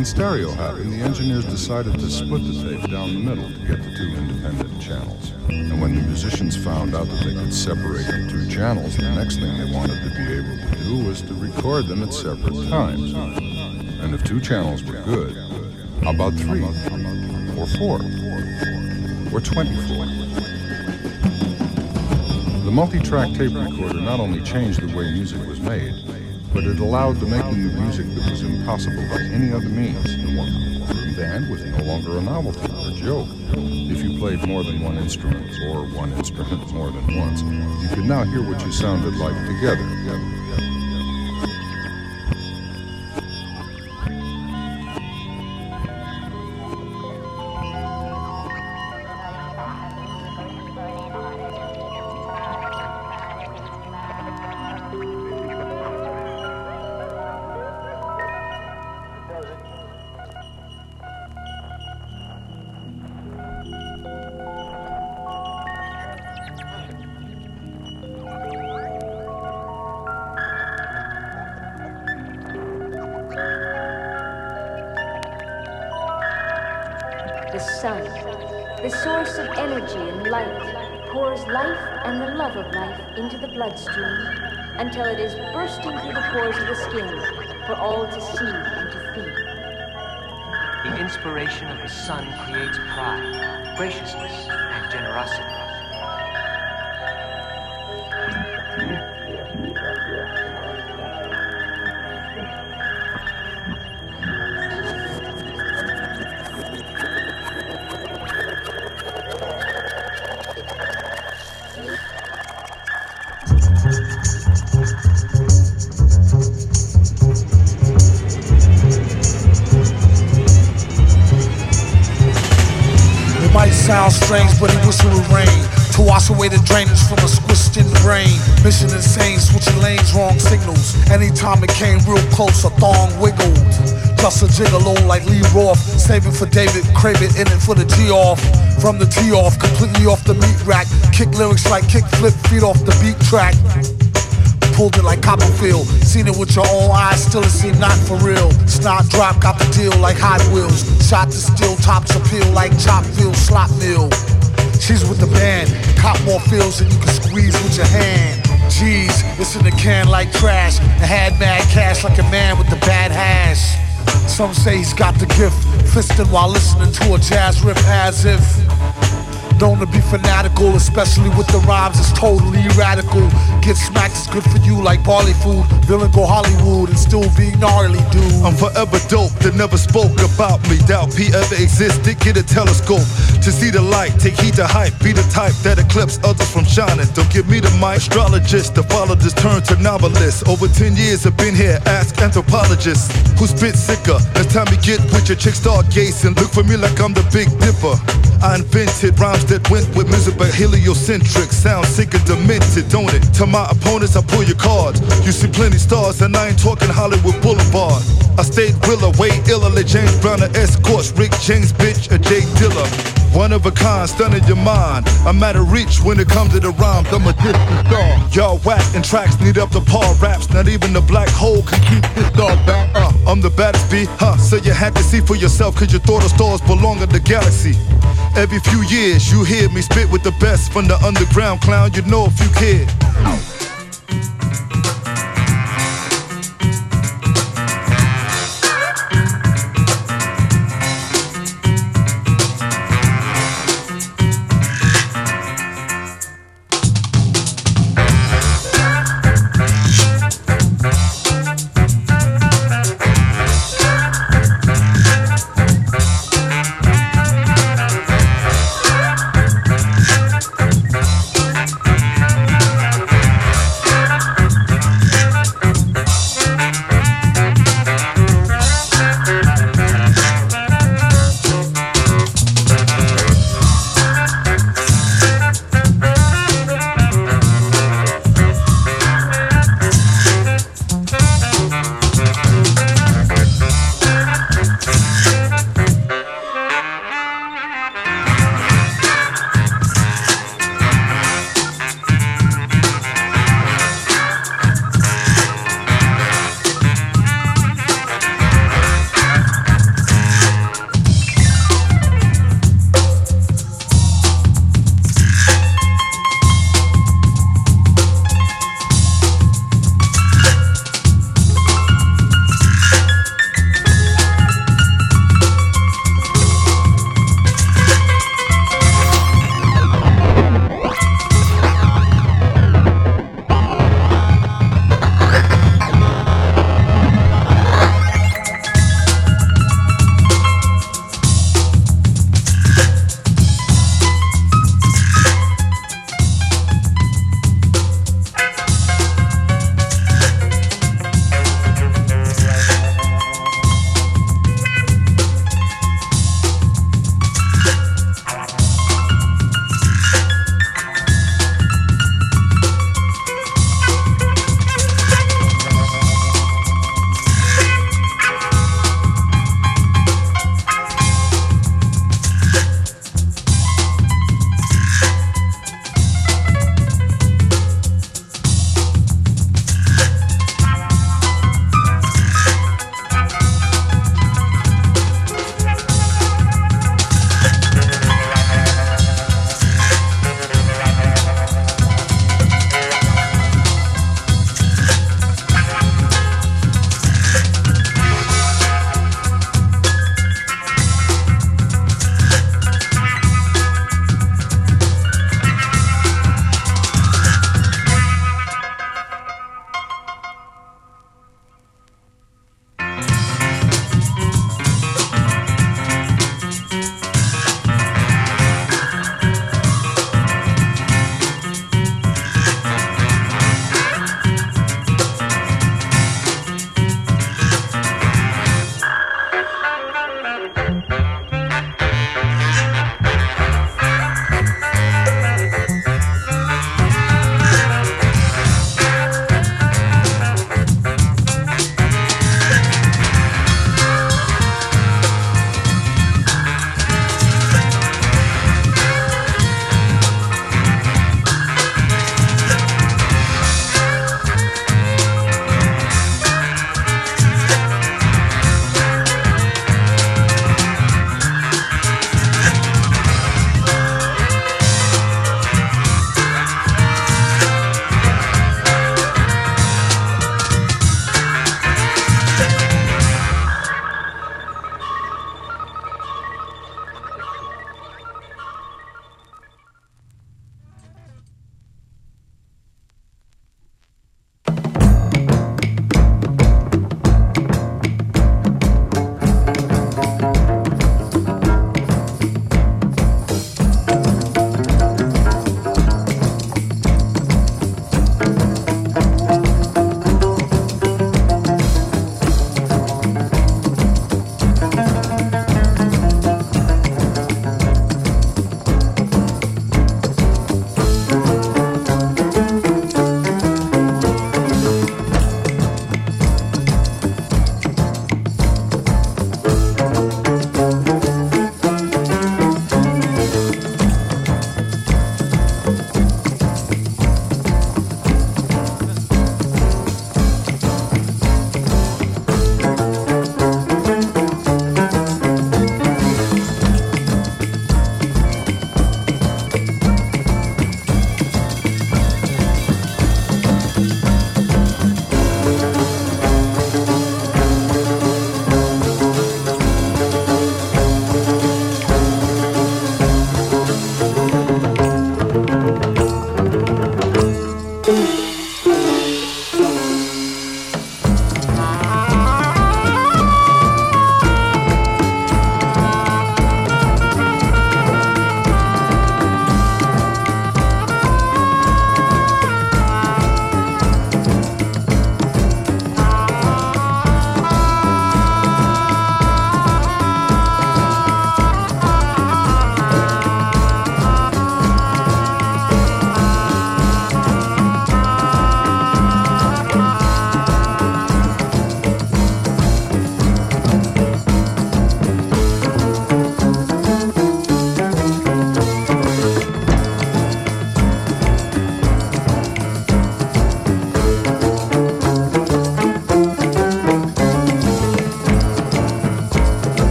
When stereo happened, the engineers decided to split the tape down the middle to get the two independent channels. And when the musicians found out that they could separate the two channels, the next thing they wanted to be able to do was to record them at separate times. And if two channels were good, how about three? Or four? Or 24? The multi-track tape recorder not only changed the way music was made, but it allowed the making of music that was impossible by any other means. The one band was no longer a novelty or a joke. If you played more than one instrument, or one instrument more than once, you could now hear what you sounded like together. Until it is bursting through the pores of the skin for all to see and to feel. The inspiration of the sun creates pride, graciousness, and generosity. Mission insane, switching lanes, wrong signals. Anytime it came real close, a thong wiggled. Just a gigolo like Lee Roth, saving for David Craven, in it for the G off. From the T off, completely off the meat rack. Kick lyrics like kick flip, feet off the beat track pulled it like Copperfield. Seen it with your own eyes, still it seemed not for real. Snot drop, got the deal like Hot Wheels. Shot to steel, tops appeal like Chopfield Slot Mill. She's with the band, cop more feels than you can squeeze with your hand. Jeez, it's in the can like trash. I had mad cash like a man with the bad hash. Some say he's got the gift, fisting while listening to a jazz riff as if known to be fanatical, especially with the rhymes, it's totally radical. Get smacked is good for you like barley food. Villain go Hollywood and still be gnarly, dude. I'm forever dope that never spoke about me. Doubt P ever existed, get a telescope to see the light. Take heed to hype, be the type that eclipse others from shining. Don't give me the mic. Astrologist to follow this turn to novelist. Over 10 years I've been here, ask anthropologists who spit sicker. It's time to get with your chick stargazing. Look for me like I'm the big dipper. I invented rhymes that went with music, but heliocentric. Sound sick and demented, don't it? To my opponents, I pull your cards. You see plenty stars, and I ain't talking Hollywood Boulevard. I stayed realer, way iller, let James Brown escorts, Rick James, bitch, a Jay Dilla. One of a kind, stunning your mind. I'm out of reach when it comes to the rhymes. I'm a distant star. Y'all whack and tracks need up the par raps. Not even the black hole can keep this dog back. Uh, I'm the baddest B, huh? So you had to see for yourself, cause you thought the stars belong in the galaxy. Every few years, you hear me spit with the best from the underground clown. You know if you care.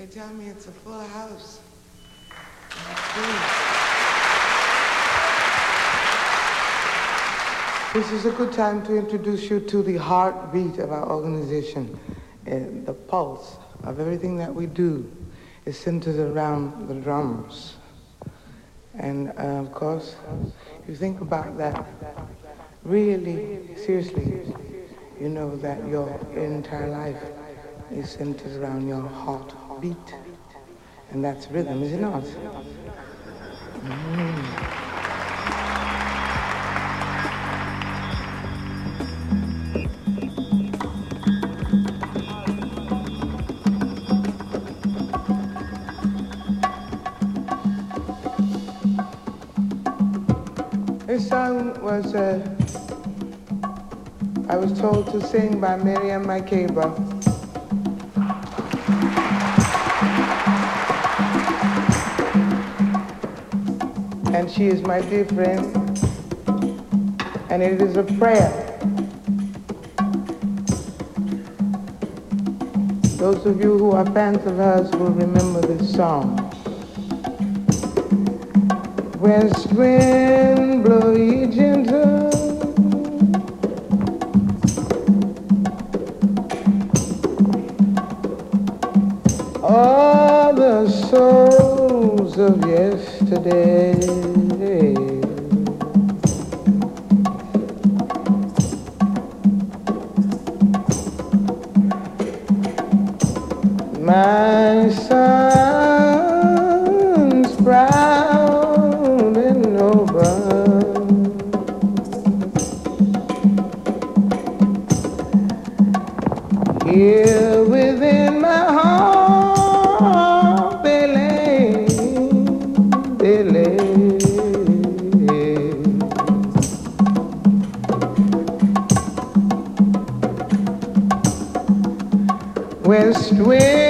They tell me it's a full house. This is a good time to introduce you to the heartbeat of our organization. And the pulse of everything that we do is centered around the drums. And uh, of course, if you think about that really seriously, you know that your entire life is centered around your heartbeat. And that's rhythm, is it not? Mm. This song was, uh, I was told to sing by Miriam Makeba. She is my dear friend. And it is a prayer. Those of you who are fans of hers will remember this song. West wind blow ye gentle. All the souls of yesterday. My West wind